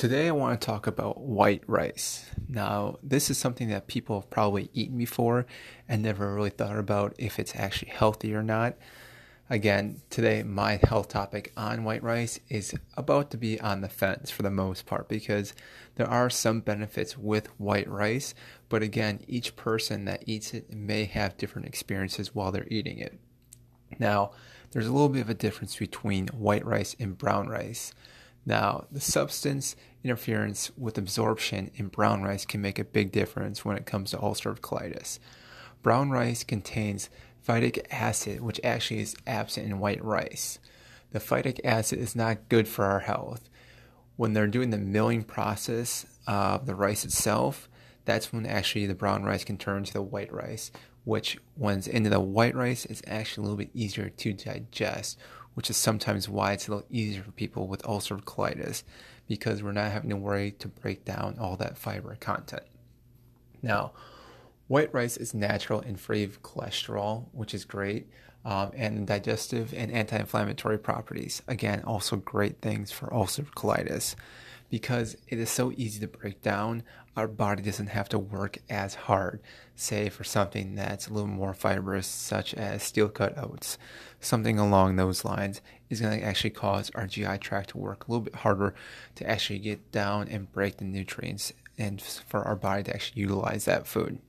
Today, I want to talk about white rice. Now, this is something that people have probably eaten before and never really thought about if it's actually healthy or not. Again, today, my health topic on white rice is about to be on the fence for the most part because there are some benefits with white rice, but again, each person that eats it may have different experiences while they're eating it. Now, there's a little bit of a difference between white rice and brown rice. Now, the substance interference with absorption in brown rice can make a big difference when it comes to ulcerative colitis. Brown rice contains phytic acid, which actually is absent in white rice. The phytic acid is not good for our health. When they're doing the milling process of the rice itself, that's when actually the brown rice can turn to the white rice, which when it's into the white rice, it's actually a little bit easier to digest, which is sometimes why it's a little easier for people with ulcerative colitis because we're not having to worry to break down all that fiber content. Now, white rice is natural and free of cholesterol, which is great, um, and digestive and anti inflammatory properties. Again, also great things for ulcerative colitis because it is so easy to break down, our body doesn't have to work as hard, say for something that's a little more fibrous, such as steel cut oats. Something along those lines is going to actually cause our GI tract to work a little bit harder to actually get down and break the nutrients and for our body to actually utilize that food.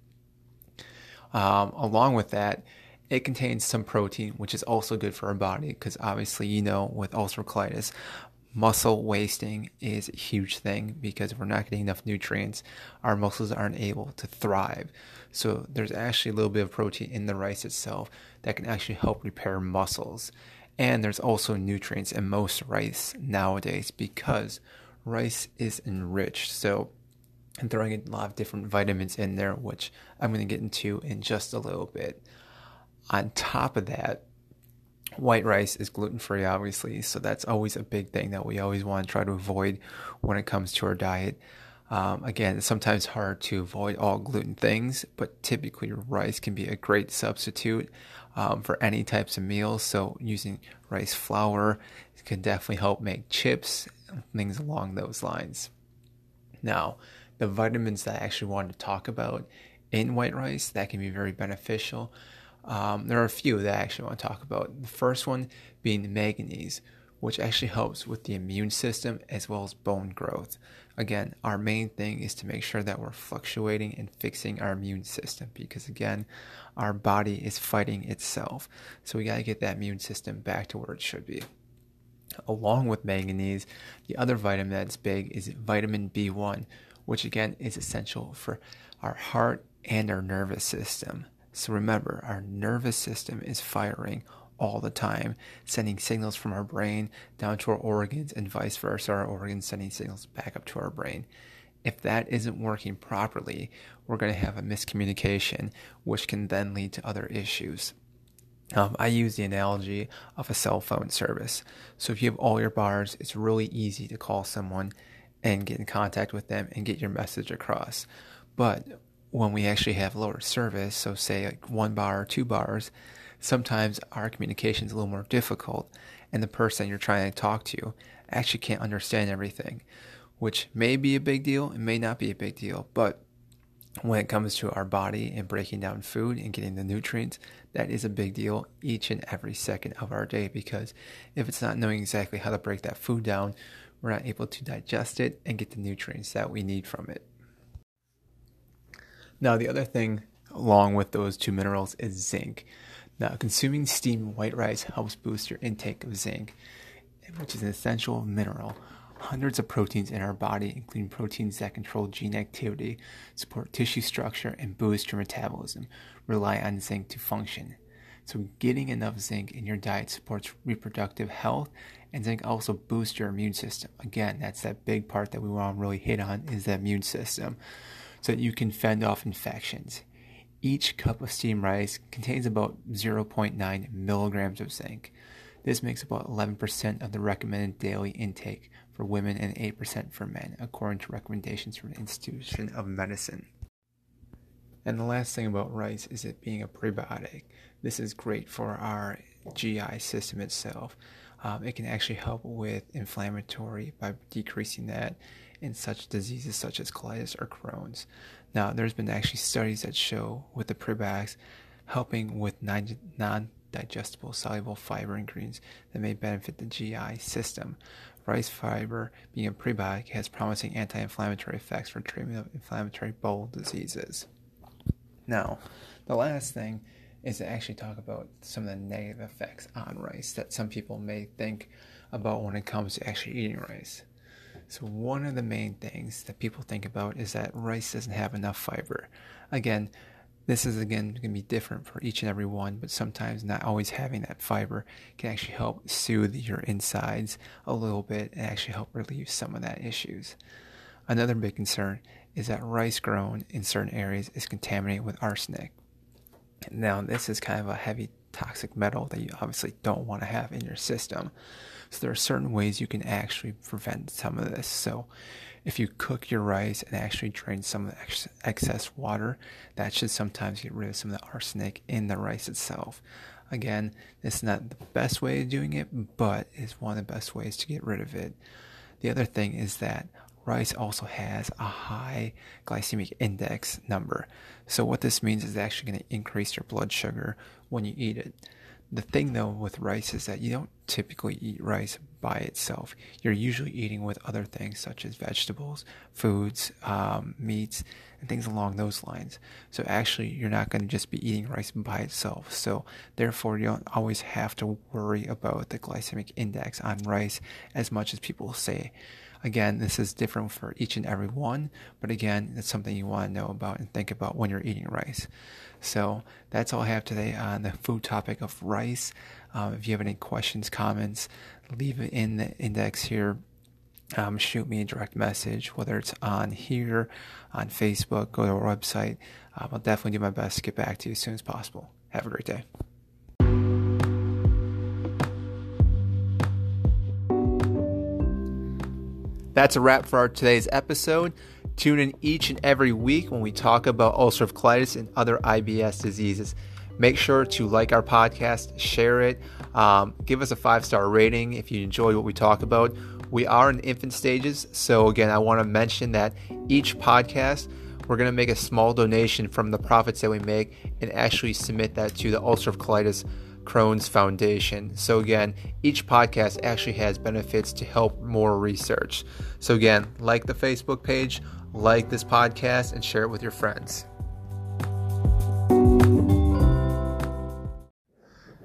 Um, along with that, it contains some protein, which is also good for our body because obviously, you know, with ulcer colitis, muscle wasting is a huge thing because if we're not getting enough nutrients, our muscles aren't able to thrive. So there's actually a little bit of protein in the rice itself that can actually help repair muscles. And there's also nutrients in most rice nowadays because rice is enriched. So I'm throwing a lot of different vitamins in there, which I'm going to get into in just a little bit. On top of that, white rice is gluten free, obviously, so that's always a big thing that we always want to try to avoid when it comes to our diet. Um, again, it's sometimes hard to avoid all gluten things, but typically rice can be a great substitute um, for any types of meals. So using rice flour can definitely help make chips, things along those lines. Now, the vitamins that I actually wanted to talk about in white rice that can be very beneficial um, there are a few that I actually want to talk about. The first one being manganese, which actually helps with the immune system as well as bone growth. Again, our main thing is to make sure that we're fluctuating and fixing our immune system because, again, our body is fighting itself. So we got to get that immune system back to where it should be. Along with manganese, the other vitamin that's big is vitamin B1, which again is essential for our heart and our nervous system. So remember, our nervous system is firing all the time, sending signals from our brain down to our organs and vice versa, our organs sending signals back up to our brain. If that isn't working properly, we're going to have a miscommunication, which can then lead to other issues. Um, I use the analogy of a cell phone service. So if you have all your bars, it's really easy to call someone and get in contact with them and get your message across. But when we actually have lower service, so say like one bar or two bars, sometimes our communication is a little more difficult, and the person you're trying to talk to actually can't understand everything, which may be a big deal, it may not be a big deal, but when it comes to our body and breaking down food and getting the nutrients, that is a big deal each and every second of our day because if it's not knowing exactly how to break that food down, we're not able to digest it and get the nutrients that we need from it. Now, the other thing along with those two minerals is zinc. Now, consuming steamed white rice helps boost your intake of zinc, which is an essential mineral. Hundreds of proteins in our body, including proteins that control gene activity, support tissue structure, and boost your metabolism, rely on zinc to function. So, getting enough zinc in your diet supports reproductive health, and zinc also boosts your immune system. Again, that's that big part that we want to really hit on is the immune system so that you can fend off infections. Each cup of steamed rice contains about 0.9 milligrams of zinc. This makes about 11% of the recommended daily intake for women and 8% for men, according to recommendations from the Institution of Medicine. And the last thing about rice is it being a prebiotic. This is great for our GI system itself. Um, it can actually help with inflammatory by decreasing that in such diseases such as colitis or Crohn's. Now, there's been actually studies that show with the prebiotics helping with non digestible soluble fiber ingredients that may benefit the GI system. Rice fiber, being a prebiotic, has promising anti inflammatory effects for treatment of inflammatory bowel diseases. Now, the last thing is to actually talk about some of the negative effects on rice that some people may think about when it comes to actually eating rice. So, one of the main things that people think about is that rice doesn't have enough fiber. Again, this is again going to be different for each and every one, but sometimes not always having that fiber can actually help soothe your insides a little bit and actually help relieve some of that issues. Another big concern is that rice grown in certain areas is contaminated with arsenic. Now, this is kind of a heavy toxic metal that you obviously don't want to have in your system. So, there are certain ways you can actually prevent some of this. So, if you cook your rice and actually drain some of the ex- excess water, that should sometimes get rid of some of the arsenic in the rice itself. Again, this is not the best way of doing it, but it's one of the best ways to get rid of it. The other thing is that rice also has a high glycemic index number. So, what this means is it's actually going to increase your blood sugar when you eat it. The thing though with rice is that you don't typically eat rice by itself. You're usually eating with other things such as vegetables, foods, um, meats, and things along those lines. So actually, you're not going to just be eating rice by itself. So therefore, you don't always have to worry about the glycemic index on rice as much as people say. Again, this is different for each and every one, but again, it's something you want to know about and think about when you're eating rice. So that's all I have today on the food topic of rice. Um, if you have any questions, comments, leave it in the index here. Um, shoot me a direct message, whether it's on here, on Facebook, go to our website. Um, I'll definitely do my best to get back to you as soon as possible. Have a great day. That's a wrap for our today's episode. Tune in each and every week when we talk about ulcerative colitis and other IBS diseases. Make sure to like our podcast, share it, um, give us a five star rating if you enjoy what we talk about. We are in infant stages, so again, I want to mention that each podcast we're going to make a small donation from the profits that we make and actually submit that to the ulcerative colitis Crohn's Foundation. So, again, each podcast actually has benefits to help more research. So, again, like the Facebook page, like this podcast, and share it with your friends.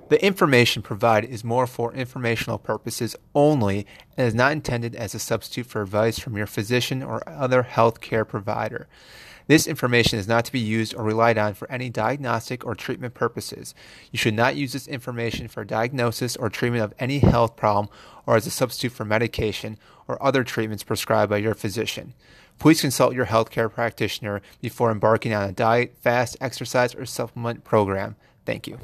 The information provided is more for informational purposes only and is not intended as a substitute for advice from your physician or other healthcare provider. This information is not to be used or relied on for any diagnostic or treatment purposes. You should not use this information for diagnosis or treatment of any health problem or as a substitute for medication or other treatments prescribed by your physician. Please consult your healthcare practitioner before embarking on a diet, fast, exercise, or supplement program. Thank you.